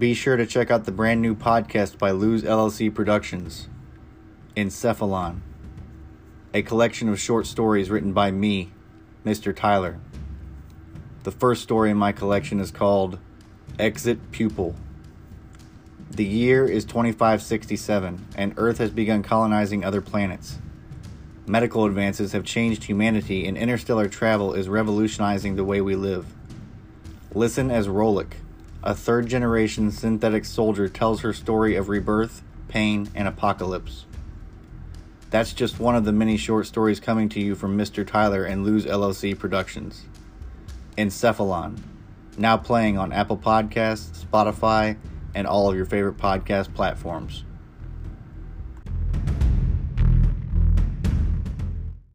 Be sure to check out the brand new podcast by Lose LLC Productions, Encephalon, a collection of short stories written by me, Mr. Tyler. The first story in my collection is called Exit Pupil. The year is 2567, and Earth has begun colonizing other planets. Medical advances have changed humanity, and interstellar travel is revolutionizing the way we live. Listen as Rolik, a third generation synthetic soldier, tells her story of rebirth, pain, and apocalypse. That's just one of the many short stories coming to you from Mr. Tyler and Lose LLC Productions. Encephalon, now playing on Apple Podcasts, Spotify, and all of your favorite podcast platforms.